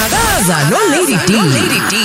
Qhakaza no Lady D. Lady D.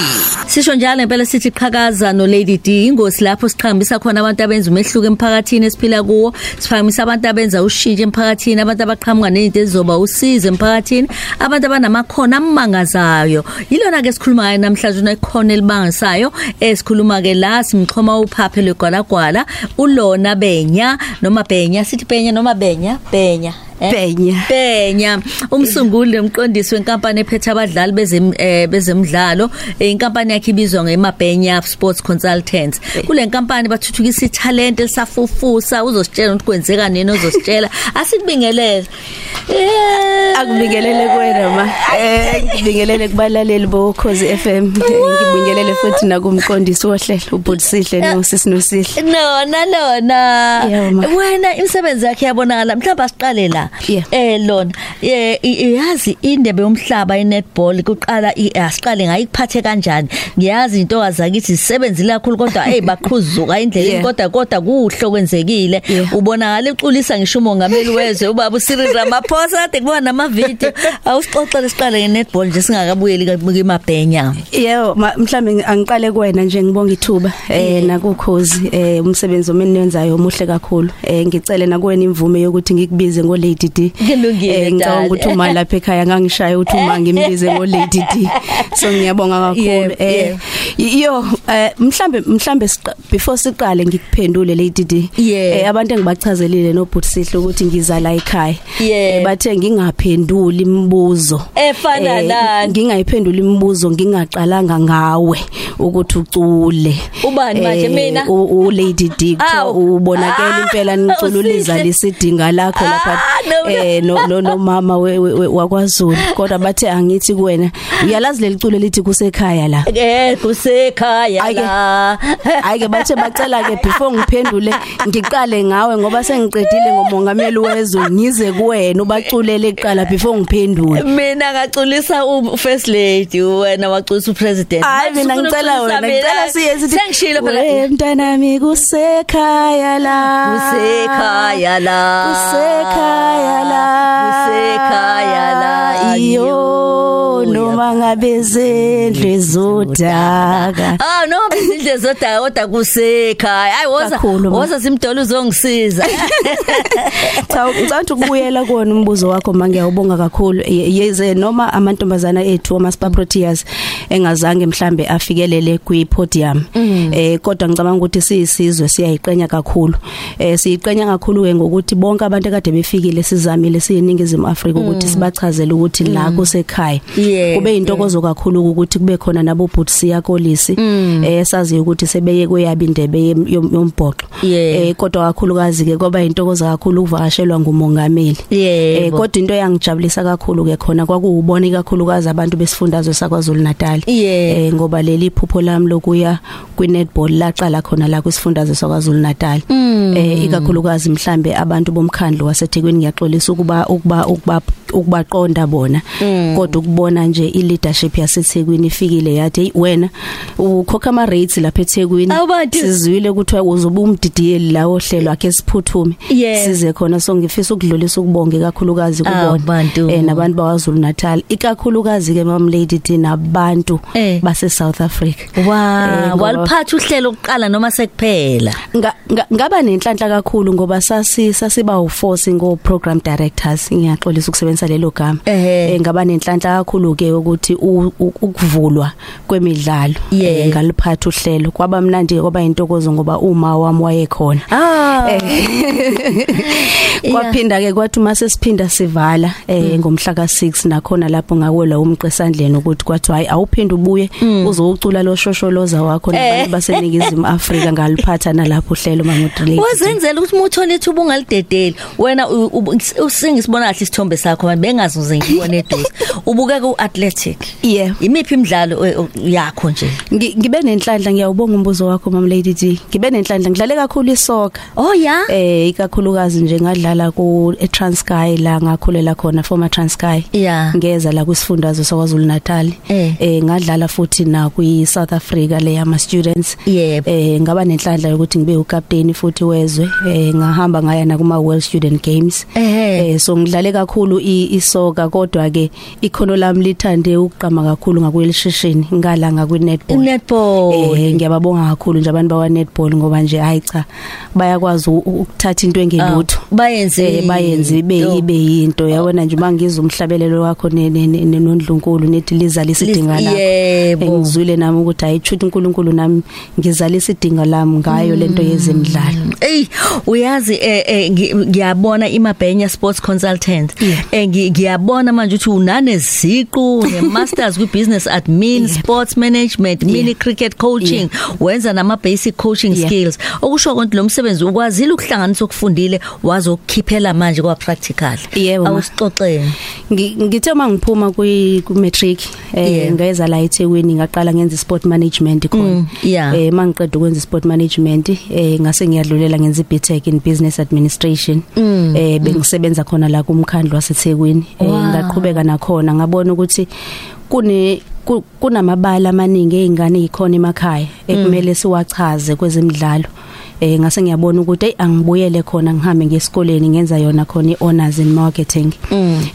Sisho njalo impela sithi qhakaza no Lady D ingosi lapho siqhambisa khona abantu abenza umehluko emphakathini esiphila kuwo siphakamisa abantu abenza ushintsho emphakathini abantu abaqhamuka nezinto ezizoba usizo emphakathini abantu abanamakhono amangazayo yilona ke sikhuluma ngayo namhlanje unekhono elibangisayo esikhuluma ke la simxhoma uphaphe legwalagwala ulona benya noma benya sithi benya noma benya benya eh? Bhenya. Bhenya umsunguli nomqondisi wenkampani ephethe abadlali bezem eh, bezemidlalo Eh, inkampani yakhe ibizwa ngeMabhenya Sports Consultants kule nkampani bathuthukisa italent elisafufusa uzositshela ukuthi kwenzeka nini uzositshela asikubingelele Eh, Akubingelele kuwena ma. Eh ngibingelele kubalaleli bokhozi FM. Ngibingelele futhi nakumqondisi wohlelo ubudisihle nosisi nosihle. Nona lona Yebo, ma. wena imisebenzi yakhe yabonakala mhlawumbe asiqale la Yeah. eh lona eh i- iyazi indebe yomhlaba inetball kuqala i- asiqale ngayo ikuphathe kanjani ngiyazi into kazakithi sisebenzile kakhulu kodwa hey baqhuzuka indlela Yeah. kodwa kodwa kuhle kwenzekile Yeah. ubonakala uxolisa ngisho umongameli wezwe ubaba uSiril Ramaphosa kade kuba nama video awusixoxele siqale ngenetball nje singakabuyeli kimabhenya Yebo ma- mhlambe angiqale kuwena nje ngibonga ithuba eh nakukhozi eh umsebenzi omeniwenzayo omuhle kakhulu. Eh ngicele nakuwena imvume yokuthi ngikubize ngo Lady D. Kulungile, Eh ngicabanga ukuthi uma lapha ekhaya ngangishaya ukuthi uma ngimbize ngo Lady D. So ngiyabonga kakhulu. Eh yo eh mhlambe mhlambe before siqale ngikuphendule Lady D. Eh abantu engibachazelile nobhutsihle ukuthi ngiza la ekhaya. Eh, bathe ngingaphenduli imibuzo. Efana nani? ngingayiphendula imibuzo ngingaqalanga ngawe ukuthi ucule Ubani manje, mina? u Lady D ubonakala Ah, impela nicululiza usihle. lisidinga lakho lapha Ah. eh no no no mama we- we- we- wakwaZulu. Kodwa bathe angithi kuwena uyalazi leliculo lithi kusekhaya la? Eh kusekhaya Ayike. la. Ayike bathe bacela ke before ngiphendule ngiqale ngawe ngoba sengiqedile ngomongameli wezwe ngize kuwena ubaculele eqala before ngiphendule. Mina ngaculisa u first lady wena waculisa upresident Hayi mina ngicela wena ngicela siye sithi sengishilo phela. "We, mntanami kusekhaya la. Kusekhaya la. Kusekhaya la kusekhaya la iyo noma ngabe zendle zodaka Ah no bizindle zodaka kodwa kusekhaya. Hayi woza woza simdolo uzongisiza. Cha ngicela ukubuyela kuona umbuzo wakho mangiyawubonga kakhulu. Ye- yeze noma amantombazana ethu ama Spa Proteas engazange mhlambe afikelele kwi podium eh kodwa ngicabanga ukuthi siyisizwe siyayiqenya kakhulu. Eh siyiqenya kakhulu ke ngokuthi bonke abantu ekade befikile sizamile siyiningizimu Afrika ukuthi sibachazele ukuthi la kusekhaya. Yeah, kube intokozo kakhulu ukuthi kube khona nabo Butsia Kolisi eh sazi ukuthi sebeye kweyabi indebe yem- yom- yombhoxo. Yeah. eh kodwa kakhulukazi ke kwaba intokozo kakhulu ukuvakashelwa ngumongameli. Eh yebo kodwa into eyangijabulisa kakhulu ke khona kwakuwubona kakhulukazi abantu besifundazwe saKwaZulu Natal Yeah. eh ngoba leli phupho lami lokuya kwinetball laqala khona la kwisifundazwe saKwaZulu Natal eh ikakhulukazi mhlambe abantu bomkhandlu waseThekwini ngiyaxolisa ukuba ukuba ukuba ukubaqonda bona kodwa ukubona nje ileadership yaseThekwini ifikile yathi hey wena ukhokha ama rates lapha eThekwini Awu bantu. sizwile ukuthi uzoba umdidiyeli la ohlelo akhe siphuthume Yeah. size khona so ngifisa ukudlulisa ukubonge kakhulukazi Awu, kubona bantu. eh nabantu bawaZulu Natal ikakhulukazi ke mam lady T nabantu Eh. base South Africa wow Eh, ngoba- waliphatha uhlelo oqala noma sekuphela Nga- nga- ngaba nenhlanhla kakhulu ngoba sasi sasiba uforce ngo program directors ngiyaxolisa ukusebenzisa lelo gama. Ehhe. Eh, ngaba nenhlanhla kakhulu ke ukuthi u- u- ukuvulwa kwemidlalo Yeah. Eh, ngaliphatha uhlelo. Kwaba mnandi kwaba intokozo ngoba uma wami wayekhona. Ah. Kwaphinda ke kwathi uma sesiphinda sivala eh ngomhla ka6 nakhona lapho ngawela umqe esandleni ukuthi kwathi hayi awuphinde ubuye uzowucula lo shosholoza wakho nabantu baseningizimu Afrika ngaliphatha nalapho uhlelo mamodulate. Wazenzela ukuthi umuthola ithuba ungalidedeli wena u- u- usingisibona kahle isithombe sakho. Manje bengazuze ngibone eduze ubuke ku athletic yeah. Imiphi imidlalo eh, yakho nje? Ngi- ngibe nenhlanhla ngiyawubonga umbuzo wakho mam lady D. Ngibe nenhlanhla ngidlale kakhulu isoka oh ya? Eh ikakhulukazi nje ngadlala ku eTranskei la ngakhulela khona former Transkei Yeah. ngeza la kwisifundazwe saKwaZulu Natal Eh. eh ngadlala futhi na kwi South Africa le yama students. Yebo. eh ngaba nenhlanhla yokuthi ngibe ucaptain futhi wezwe. Eh ngahamba ngaya na kuma World Student Games. Ehhe. eh so ngidlale kakhulu i i- isoka kodwa ke ikhono lami lithande ukuqhama kakhulu ngakwelishishini ngala ngakwi-netball netball Eh ngiyababonga kakhulu nje abantu bakwa netball ngoba nje hayi cha bayakwazi u- ukuthatha into engelutho. Ah, bayenze eh bayenze ibe Yo. ibe yinto. Yabona nje mangizwa umhlabelelo wakho ne- ne- ne- ne- nondlunkulu nethi lizala isidinga lakho yebo. engizwile nami ukuthi hayi chuthi uNkulunkulu nami ngizala isidinga lami ngayo lento yezemidlalo. Ey uyazi eh, eh ngi- ngiyabona iMabhenya Sports Consultant. Eh ngi- ngiyabona manje ukuthi unane ziqu ne masters kwi business admin sports management mini cricket coaching wenza nama basic coaching Yeah. skills. Okusho ukuthi lo msebenzi ukwazile ukuhlanganisa okufundile wazokukhiphela manje kwa practical Yebo, ma. awusixoxeni. Ngi- ngithe mangiphuma kwi ku matric Yeah. eh ngeza la eThekwini ngaqala ngenza sport management khona. Mm, yeah. eh mangiqeda ukwenza sport management eh ngase ngiyadlulela ngenza iBTech in business administration. Mm, eh bengisebenza khona la kumkhandlo waseThekwini eh Wow. ngaqhubeka nakhona ngabona ukuthi kune ku- kunamabala amaningi eingane ezikhona emakhaya ekumele siwachaze kwezemidlalo eh ngase ngiyabona ukuthi hey angibuyele khona ngihambe ngesikoleni ngenza yona khona iHonors in marketing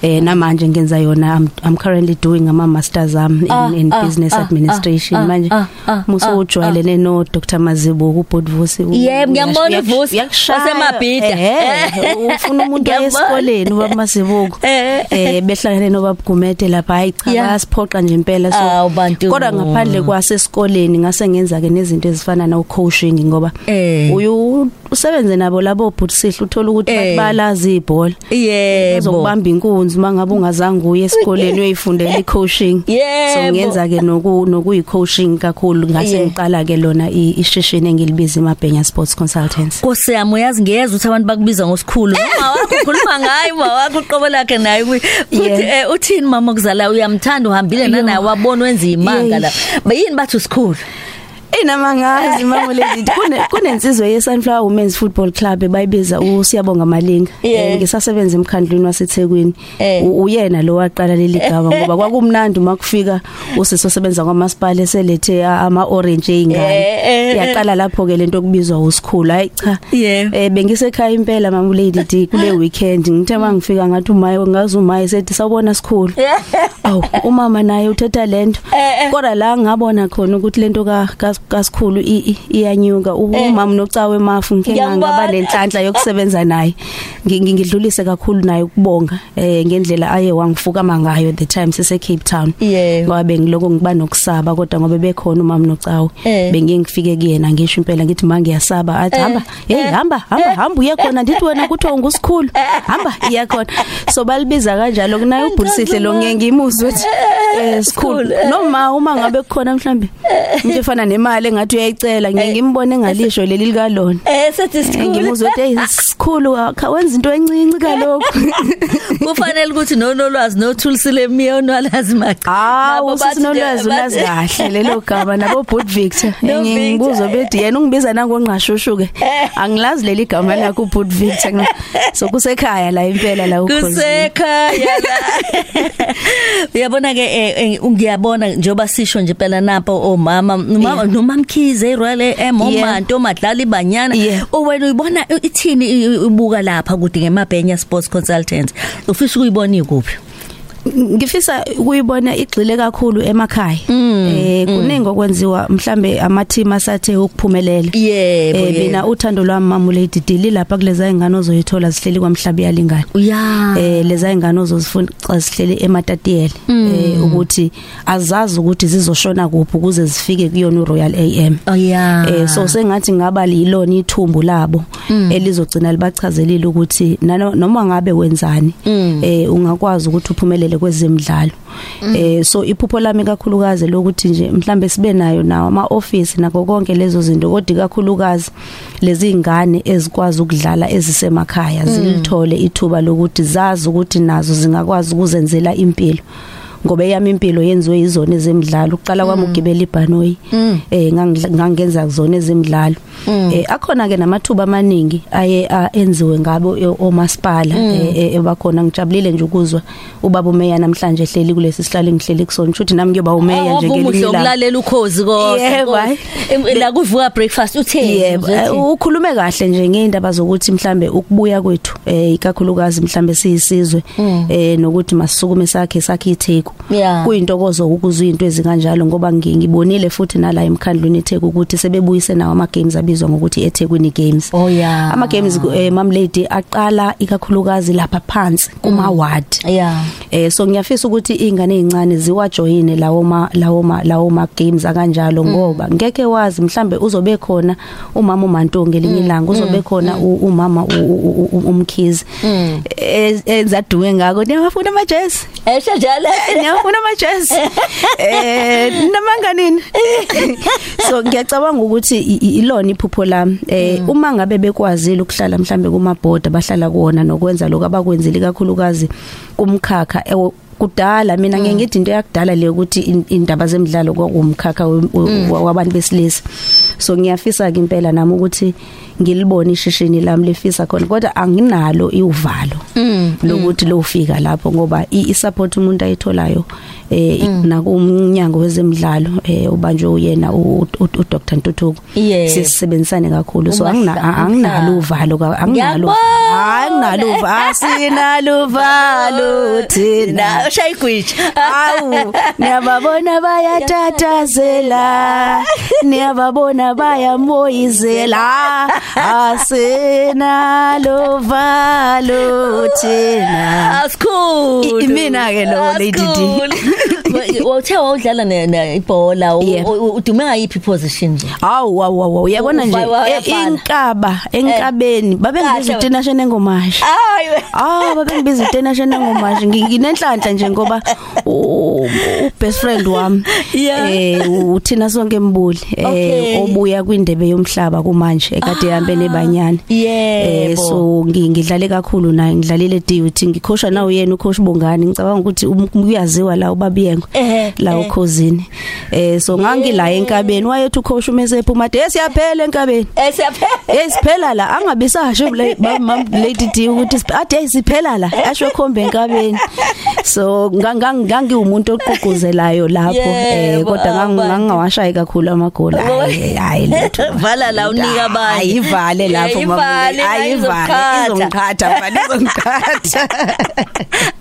eh namanje ngenza yona I'm, I'm currently doing ama masters am in, Ah, in ah, business ah, administration ah, manje ah, ah, muso ah, ujwayelene no Dr Mazibuko ubudvusi Yebo, ngiyambona uVusi, waseMabhida. eh ufuna umuntu Ngiyambona. esikoleni ubaba Mazibuko Eh. eh behlangene nobaba Gumede lapha hayi cha Yeah. bayasiphoqa nje impela Awu, bantu. kodwa ngaphandle kwasesikoleni ngase ngenza ke nezinto ezifana no coaching ngoba Eh. Uyu usebenze nabo labo bhutisihla uthola ukuthi Eh. bathi balazi ibhola. Yebo. Uzokubamba inkunzi mangabe ungazange uye esikoleni uyifundela icoaching. Yebo. so ngenza ke noku nokuyi coaching kakhulu. Ngase Yeah. ngiqala ke lona i- ishishini engilibiza iMabhenya Sports Consultants. Nkosi yami uyazi ngiyeza ukuthi abantu bakubiza ngosikhulu. Mama wakho ukhuluma ngayo mama wakho uqobo lakhe naye kuyi- futhi Yeah. eh, uthini mama kuzala? Uyamthanda uhambile nanaye wabona wenza imanga Yeah. la. Bayini bathi usikhulu? Inama ngazi mama lady kune kunensizwe ye Sunflower Women's Football Club bayibiza usiyabonga malinga Yeah. Eh, ngisasebenza emkhandlweni waseThekwini Eh. U- uyena lo waqala leli gama ngoba kwakumnandi makufika usisosebenza kwamasipala eselethe a- ama orange Eh, eingane eh, eh. yaqala lapho ke lento kubizwa usikhulu hayi cha Yeah. eh bengisekhaya impela mama lady D kule weekend ngithe mangifika ngathi umaye ngazi umaye sethi sawubona sikhulu awu umama naye uthetha lento Eh, eh. kodwa la ngabona khona ukuthi lento ka ka- kasikhulu i- i- iyanyuka. Umama nocawe mafu ngike Ngiyambona. ngaba lenhlanhla yokusebenza naye. Ngi- ngi- ngidlulise kakhulu naye ukubonga eh ngendlela aye wangifuka mangayo the time sise Cape Town. Yebo. ngoba bengiloko ngiba nokusaba kodwa ngoba bekhona umama nocawe Eh. bengingifike kuyena ngisho impela ngithi mangiyasaba athi hamba hey hamba hamba hamba uye khona. Ndithi wena kuthiwa ngusikhulu hamba iya khona. So balibiza kanjalo kunaye ubhulisihle lo ngeke ngimuzwe ukuthi eh sikhulu. Noma uma ngabe kukhona mhlambe into efana nemali engathi uyayicela ngeke ngimbone ngalisho leli lika lona eh sethi Eh, sikhulu ngimuzwe ukuthi hey sikhulu akha wenza into encinci kalokho kufanele ukuthi nonolwazi nothulisile miyo nolazi maqa. Hawu sisinolwazi ulazi kahle lelo gama nabo Boot Victor. No ngiyibuzwa bethi yena ungibiza nangongqashushu ke angilazi leli gama lakho Boot Victor. So kusekhaya la impela la ukhozi. Kusekhaya la. Uyabona ke eh, eh, ngiyabona njoba sisho nje phela napho omama umama Yeah. Nomamkhize Royal AM Yeah. omanto omadlali banyana Yeah. owena uyibona ithini i- ubuka lapha kude ngemabhenya sports consultants ufisa ukuyibona ikuphi ngifisa ukuyibona igxile kakhulu emakhaya. Mm, eh kuningi okwenziwa mhlambe ama team asathe ukuphumelela. Yebo eh mina yebo. uthando lwami mamuledi dili lapha kuleza ingane ozoyithola zihleli kwamhlabi yalingana. Ya. Eh leza ingane ozozifunda zihleli ematatiyele eh ukuthi azazi ukuthi zizoshona kuphi ukuze zifike kuyona uRoyal AM oh ya. Eh so sengathi ngaba lilona ithumbu labo elizogcina libachazelile ukuthi nano- noma ngabe wenzani. Eh ungakwazi ukuthi uphumelele kwezemidlalo. Eh so iphupho lami kakhulukazi lokuthi nje mhlambe sibe nayo nawo ama office nako konke lezo zinto kodwa kakhulukazi lezi ingane ezikwazi ukudlala ezisemakhaya zilithole ithuba lokuthi zazi ukuthi nazo zingakwazi ukuzenzela impilo. Ngoba eyami impilo yenziwe izona ezemidlalo. Uqala kwami ugibela ibhanoyi eh ngangidla- ngangenza zona ezemidlalo. Eh akhona ke namathuba amaningi aye a- enziwe ngabo e- omasipala eh, eh, ebakhona. Ngijabulile nje ukuzwa ubaba umeya namhlanje ehleli kulesi sihlalo ngihleli kusona. Kusho ukuthi nami ngiyoba umeya nje umuhle ngelinye ilanga ukulalela ukhozi kodwa Yebo, Nkosi. Em- la kuvuka breakfast utheni? Yebo, eh, ukhulume kahle nje ngeindaba zokuthi mhlambe ukubuya kwethu eh ikakhulukazi mhlambe siyisizwe eh nokuthi masisukume sakhe sakhe itheku. Yeah. Kuyintokozo ukuzwa izinto ezikanjalo ngoba ngi- ngibonile futhi nala emkhandlweni etheku ukuthi sebebuyise nawo ama games abizwa ngokuthi ethekwini games. Oh, yeah. Ama games eh mam lady aqala ikakhulukazi lapha phansi kuma ward. yeah. Eh so ngiyafisa ukuthi ingane ezincane ziwajoyine lawo ma lawo ma lawo ma games akanjalo ngoba ngeke wazi mhlambe uzobe khona umama uMantonga elinye ilanga uzobe khona u- umama u- u- u- umkhizi Eh, enzaduke ngako niyafuna amajezi esho njalo. Niyafuna amajezi eh namanganini so ngiyacabanga ukuthi i- i- ilona iphupho lami. Eh uma ngabe bekwazile ukuhlala mhlambe kuma board abahlala kuona nokwenza lokho abakwenzile kakhulukazi kumkhakha ewo- kudala mina ngeke ngithi into yakudala le ukuthi in- indaba zemidlalo kwakumkhakha we- we- wabantu besilisa. So ngiyafisa ke impela nami ukuthi ngilibone ishishini lami lefisa khona kodwa anginalo iuvalo lokuthi lofika lapho ngoba i i support umuntu ayitholayo eh nakumnyango wezemidlalo eh ubanjwe uyena u u- u- Dr. Ntuthuko. Yeah. sisebenzisane kakhulu. So Umahla- angina anginalo uvalo ka- anginalo Ngiyabona. hayi anginalo uvalo asinalo uvalo thina. Na shaya igwitsha Awu niyababona bayatatazela niyababona bayamoyizela asenalo valo thina. Asikhulu. I- mina ke lo, Lady D. Uthe wawudlala ne- ne- ibhola u- Yeah. u- udume ngayiphi position nje Awu awu awu uyabona nje Ufa- e- wayafana. inkaba enkabeni babengibiza Kahle. uTina Shene ngomashi hayi Ah babengibiza uTina Shene ngomashi Ngi- nginenhlanhla nje ngoba u u- best friend wami Yeah. eh uthina sonke mbuli Okay. eh obuya kwindebe yomhlaba kumanje ekade ihambe nebanyana eh Yebo. so ngi- ngidlale kakhulu naye ngidlalile duty ngikhosha nawe yena ucoach Bongani ngicabanga ukuthi um- uyaziwa la ubabiyengo Ehhe, la eh. ukhosini eh so ngangila enkabeni wayethi ucoach umesephu made siyaphela enkabeni. Esiyaphela Hey siphela la angabe sasho le mam lady D ukuthi sip- ade hey, siphela la asho khombe enkabeni. So ngangi umuntu oqhuquzelayo lapho. Eh Yebo, kodwa ngang- abantu. ngangawashayi kakhulu amagola. Hayi hayi letho vala la unika abanye ayivale lapho Eh, mama ivale, ayivale. izokukhatha. izongikhatha mfana izongikhatha.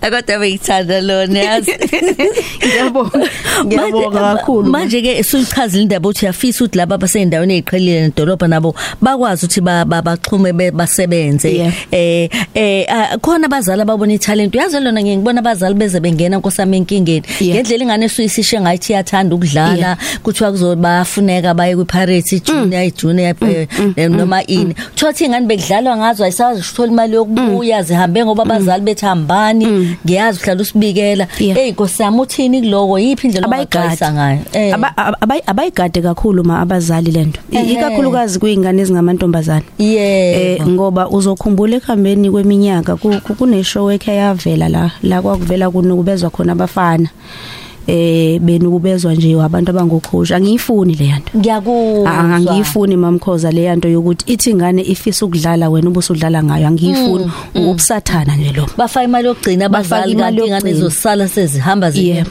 Kodwa bengithanda lona yazi. ngiyabonga ngiyabonga Manje- kakhulu. manje ke suyichazile indaba ukuthi uyafisa ukuthi laba baseyindaweni eziqhelile nedolobha nabo bakwazi ukuthi ba- ba- baxhume be- basebenze. Yeah. eh eh ah, khona abazali ababona italent. Uyazi lona ngiyibona abazali beze bengena nkosami enkingeni. Yeah. ngendlela ingane esuyisishe ngayithi iyathanda ukudlala Yeah. kuthiwa kuzobafuneka baye kwi-pirates junior i-junior eh, eh, noma ini. Thothi ingane bekudlalwa ngazo ayisazi ukuthola imali yokubuya zihambe ngoba abazali bethi hambani. Ngiyazi uhlala usibikela. Yeah. hey nkosami uthini kuloko? Yiphi indlela abayigadi ongaxwayisa ngayo? Eh. Aba- aba- abayigade kakhulu ma abazali lento I- Ehhe. ikakhulukazi kuyingane ezingamantombazane. Eh yebo ngoba uzokhumbula ekhambeni kweminyaka ku- ku- kuneshow ekhe yavela la la kwakuvela kunukubezwa khona abafana. Eh benukubezwa nje abantu abangokhosha angiyifuni le yanto ngiyakuzwa angiyifuni mamkhoza le yanto yokuthi ithi ingane ifisa ukudlala wena ubusudlala ngayo angiyifuni ubusathana nje lo bafaka imali yokugcina Bafaka abazali imali kanti ingane yokugcina. zosala sezihamba zi Yeah.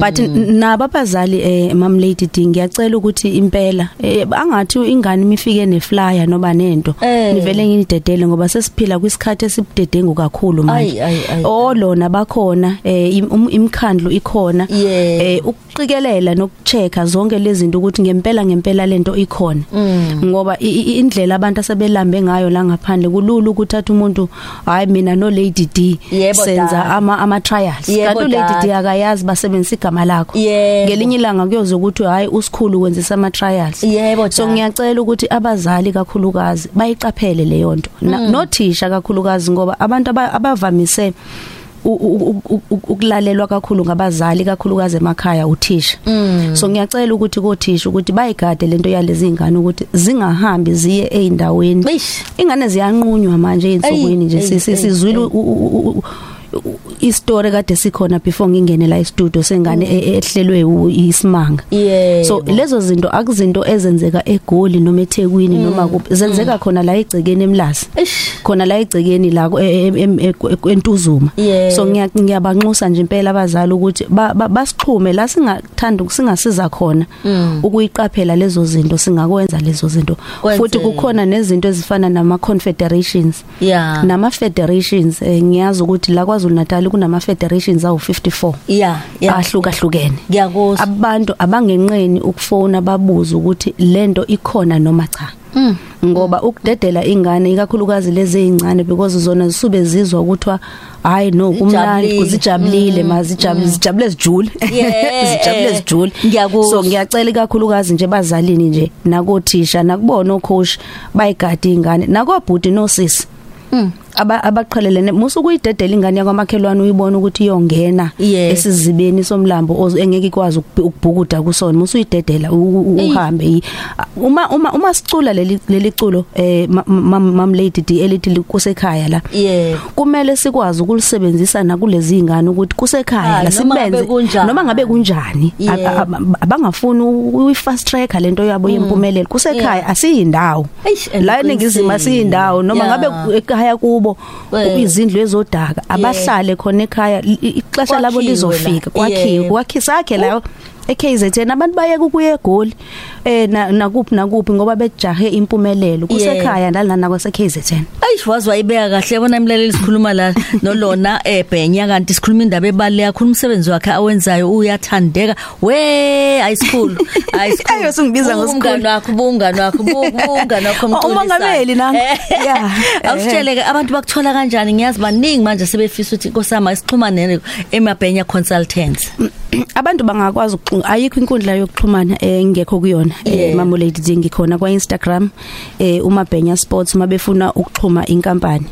but n- nabo abazali eh mam lady D ngiyacela ukuthi impela eh, angathi ingane imifike neflyer noba nento Eh. nivele nginidedele ngoba sesiphila kwisikhathi esibudedengu kakhulu manje Ay, ay, ay, olona bakhona eh im- um- imkhandlu ikhona Yeah. Eh ukuqikelela nokuchecka zonke lezi zinto ukuthi ngempela ngempela lento ikhona. Ngoba i- i- indlela abantu asebelambe ngayo la ngaphandle kulula ukuthatha umuntu hayi mina no lady D senza ama ama trials. Kanti u lady. D akayazi basebenzisa igama lakho. Ngelinye ilanga kuyoze ukuthi hayi usikhulu wenzisa ama trials. So ngiyacela ukuthi abazali kakhulukazi bayiqaphele leyo nto. Na- nothisha kakhulukazi ngoba abantu aba- abavamise u- ukulalelwa kakhulu ngabazali kakhulukazi emakhaya uthisha. So ngiyacela ukuthi kothisha ukuthi bayigade lento yalezi ingane ukuthi zingahambi ziye eindaweni Eish. ingane ziyanqunywa manje einsukwini nje Ey, Si- si- ey, sizwile u- u- u- u- u- istory kade sikhona before ngingene la e-studio sengane e- ehlelwe u- isimanga Yebo. so lezo zinto akuzinto ezenzeka eGoli noma eThekwini noma kuphi zenzeka khona la egcekeni emlasi Eish. khona la egcekeni la ku- e- e- em- e- e- entuzuma Yeah. so ngiya- ngiyabanxusa nje impela abazali ukuthi ba- ba- basixhume la singathanda singasiza khona ukuyiqaphela lezo zinto singakwenza lezo zinto Kwenze. futhi kukhona nezinto ezifana nama confederations Yeah. nama federations eh, ngiyazi ukuthi la KwaZulu Natal kunama federations awu 54 Yeah, yeah. ahlukahlukene Ngiyakuzwa. abantu abangenqeni ukufona babuza ukuthi lento ikhona noma cha Mm. ngoba ukudedela ingane ikakhulukazi lezi ezincane because zona zisube zizwa ukuthi hayi no kumnandi Zijabulile. kuzijabulile mazijabule zijabule zijule Yeah. zijabule zijule Ngiyakuzwa. so ngiyacela ikakhulukazi nje bazalini nje nakothisha nakubona ocoach bayigadi ingane nakobhuti nosisi Mm. Aba abaqhelelene musu kuyidedela ingane yakwamakhelwane uyibona ukuthi iyongena Yeah. esizibeni somlambo oz- engeke ikwazi ukubhu- ukubhukuda kusona musu uyidedela u- u- Eyi. uhambe yi- uma uma uma sicula leli leli culo eh mam mam lady D elithi kusekhaya la Yebo. kumele sikwazi ukulisebenzisa nakulezi ingane ukuthi kusekhaya Ah, la noma ngabe sibenze kunjani. noma ngabe kunjani Yeah. Ab- ab- abangafuni uyi fast track lento yabo yempumelelo kusekhaya Yeah. asiyindawo Eish, and la eningizimu qinisile. asiyindawo noma Yeah. ngabe ekhaya kubo Eh. izindlu ezodaka abahlale khona ekhaya i- i- ixesha labo Kwakhiwe lizofika la. kwakhiwe Yeah. kwakhisa la eKZN abantu bayeke ukuya eGoli eh na- nakuphi nakuphi ngoba bejahe impumelelo kusekhaya nalana kwase eish wazwa ibeka kahle bona imleleli sikhuluma la nolona eh, ebhenya kanti sikhuluma indaba ebali yakho umsebenzi wakhe awenzayo uyathandeka. We high school high school. Ayo singibiza ngosikhulu umngane wakho bungane wakho bungane wakho umxolisa umongameli nami eh, yeah awusitheleke abantu bakuthola kanjani? Ngiyazi baningi manje sebefisa ukuthi nkosama isixhumane emabhenya consultants. Abantu bangakwazi ukuxhumana ayikho inkundla yokuxhumana eh, engekho kuyona mamulady ngikhona kwa Instagram eh umabhenya sports uma befuna ukuxhuma inkampani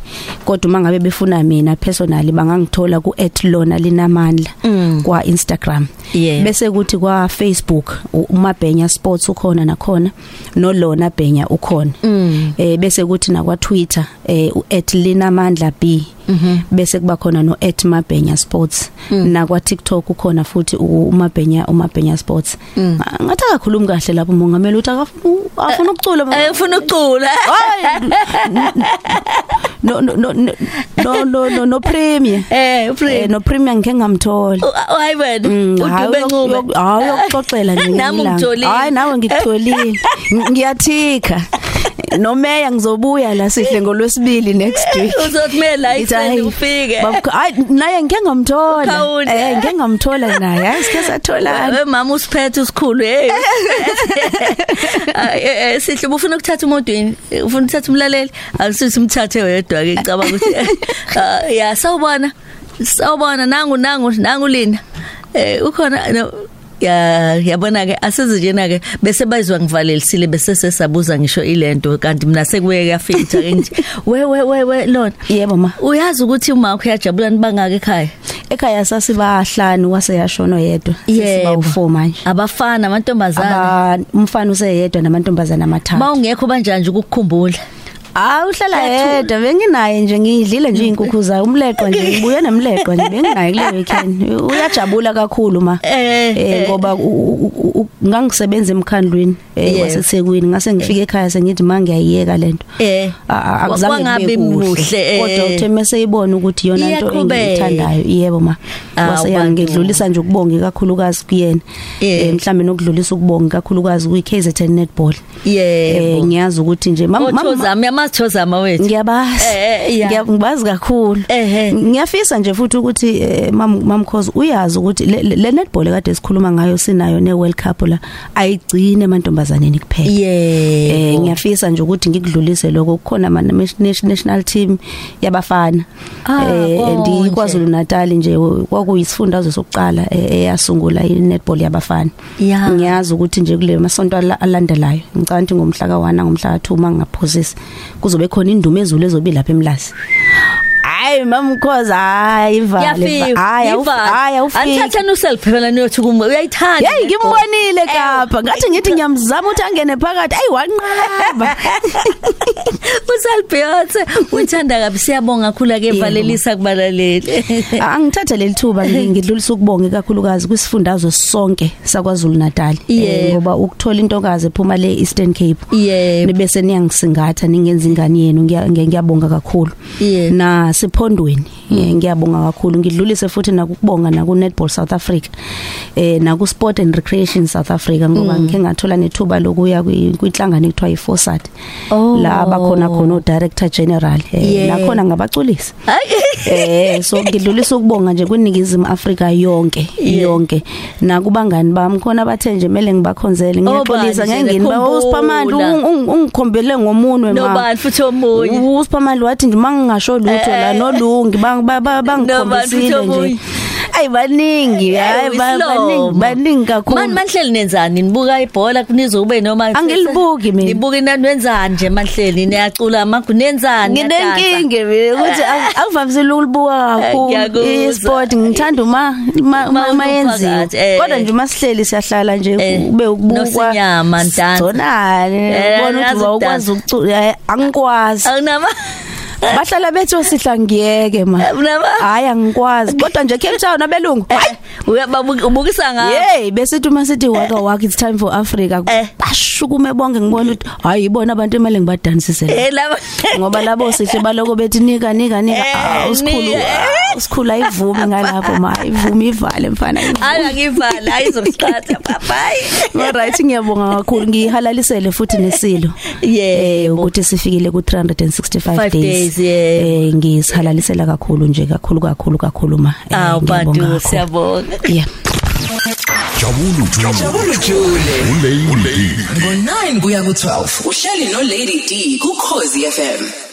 kodwa uma ngabe befuna mina personally bangangithola ku @lona_linamandla Mm. kwa Instagram Yeah. bese kuthi kwa Facebook u- umabhenya sports ukhona nakhona nolona bhenya ukhona Mm. eh bese kuthi na kwa Twitter eh u@linamandla b mm -hmm. bese kuba khona no @mabhenya sports. Mm. na kwa TikTok ukhona futhi umabhenya umabhenya sports. Mm. ngathi akakhulumi kahle lapho mongameli uthi akafuna ukucula efuna ukucula. No no no no no no premier eh premier eh, no premier ngeke ngamthola. Hayi wena mm, udube ncube hayi ukuxoxela nje nami ngitholile. Hayi nawe ngikutholile ngiyathika nomeya ngizobuya la sihle ngolwesibili next week. uzothi mina la Ngithi, iseni hayi, ufike. babukho- hayi naye ngeke ngamthola. Ukhawule. eh ngeke ngamthola naye. Hayi sikhe satholana we mama usiphethe usikhulu hey. Ay, eh, eh, sihle ufuna ukuthatha umodweni ufuna ukuthatha umlaleli? Akusithi umthathe wedwa ke ngicabanga ukuthi ah, ya sawubona. Sawubona nangu nangu nangu lina eh ukhona no ya yabona ke asize njena ke bese bayizwa ngivalelisile bese sesabuza ngisho ilento kanti mina sekuye kuyafitha ke nje. We we we we lona. Yebo ma. Uyazi ukuthi uma wakho uyajabula nibangaka ekhaya? Ekhaya sasibahlanu waseyashona yedwa Yebo. u4 manje. Abafana amantombazana aba umfana useyedwa namantombazana amathathu. Mawungekho banjani ukukukhumbula? Ah uhlala yedwa benginaye nje ngidlile nje inkukhu zayo umleqwa nje ngibuye nemleqwa nje benginaye kule weekend uyajabula kakhulu ma Eh, eh eh. ngoba u- u- u- ngangisebenza emkhandlweni eh Yebo. waseThekwini ngase ngifike ekhaya sengithi mangiyayiyeka lento Eh. A- a- akuzange Kwangabi kube muhle, kuhle eh. kodwa uthe mase ibona ukuthi iyona into Iyaqhubeka. engiyithandayo yebo ma Ah, wase ubandlu. yangidlulisa nje ukubonga kakhulukazi kuyena Eh. eh mhlambe nokudlulisa ukubonga kakhulukazi kuyi KZN netball eh Yebo. ngiyazi ukuthi nje mam- mam- Othozama yamathozama wethu. ngiyabazi Eh, eh, ya. Ngiya- ngibazi kakhulu Ehhe. ngiyafisa nje futhi ukuthi eh, mam mamkhozi uyazi ukuthi le netball kade sikhuluma ngayo sinayo ne World Cup la ayigcine emantombazaneni kuphela eh ngiyafisa nje ukuthi ngikudlulise lokho kukhona ama national team yabafana Ah, eh and konje. iKwaZulu Natal nje kwakuyisifundazwe sokuqala eh, eyasungula i-netball yabafana Ya. ngiyazi ukuthi nje kule masonto ala- alandelayo ngicabanga ukuthi ngomhla ka1 ngomhla ka2 mangaphosisi kuzobe khona indumo ezulu ezobe lapha emlazi hayi hey mamkhoza hayi vale hayi hayi awufiki. Anithatha uselfie phela niyothi kum uyayithanda. Hey ngimbonile kapha ngathi ngithi ngiyamzama ukuthi angene phakathi. Ayi wanqaba. Usalbeyonce uthanda kabi? Siyabonga kakhulu ke valelisa kubalaleli. Angithatha leli thuba ngidlulisa ukubonga kakhulukazi kwisifundazwe sonke sakwaZulu Natal Yeah. ngoba ukuthola intokazi ephuma le Eastern Cape Yebo. nibese niyangisingatha ningenza ingane yenu. Ngiya- ngiya- ngiyabonga kakhulu. Yeah. na siphondweni eh, ngiyabonga kakhulu ngidlulise futhi nakubonga na ku Netball South Africa eh na ku Sport and Recreation South Africa ngoba ngike ngathola nethuba lokuya kwi- kwinhlangano ekuthiwa iForsat Oh. la abakhona khona o Director General eh, Yeah. nakhona ngabaculisi Hayi. eh so ngidlulisa ukubonga nje kwiningizimu Afrika yonke Yeah. yonke nakubangani bami khona bathe nje mele ngibakhonzele ngiyaxolisa bani nje, ngengeni ba ngikhumbula. usiphamandla ungikhombele ngomunwe ma Nobani futhi omunye. usiphamandla wathi nje mangingasho lutho la Eh. Nolungi bang- ba- ba- bangikhombisile Nobani futhi nje? ayi baningi hayi ba- baningi baningi Mani kakhulu manhleli nenzani? Nibuka ibhola kunizokube noma Angilibuki mina. Nibuka inani wenzani nje manhleli niyacula amagu nenzani nginenkinge mina ukuthi ang- angivamisile ukulibuka kakhulu ngiyakuzwa. i-sport. Ngithanda uma ma- Uma ma- mayenziwe uphakathi, eh. kodwa nje masihleli siyahlala nje Eh, kube ukubukwa. Nosinyama, ntanzi. zonane Eh, ubona ukuthi ngazi wawukwazi ukucula eh, angikwazi. Awunama bahlala bethi osihla ngiyeke ma. Unama hayi angikwazi. Kodwa nje Cape Town abelungu hayi. uyababuka ubukisa ngawo Hey besithi uma sithi waka waka it's time for Africa. Eh. bashukume bonke ngibona ukuthi hayi ibona abantu emele ngibadansisele eh laba ngoba labo sihle baloko bethi nika nika nika. Eh, ah, usikhulu nika. ah, usikhulu ayivumi ngalapho ma ayivumi ivale mfana ayivumi. ala ngivala ayizokuqhatha papai Alright ngiyabonga kakhulu ngihalalisele futhi nesilo. Eh yebo ukuthi sifikile ku 365 Five days. Days, yeah. eh ngizihalalisela kakhulu nje kakhulu kakhulu kakhulu ma Eh, awu ngiyabonga bantu kakhulu. siyabonga yeah Jabulu Jule. Jabulu Jule. Ulady. Ngo9 kuya ku12 uhleli no Lady D ku Khosi FM.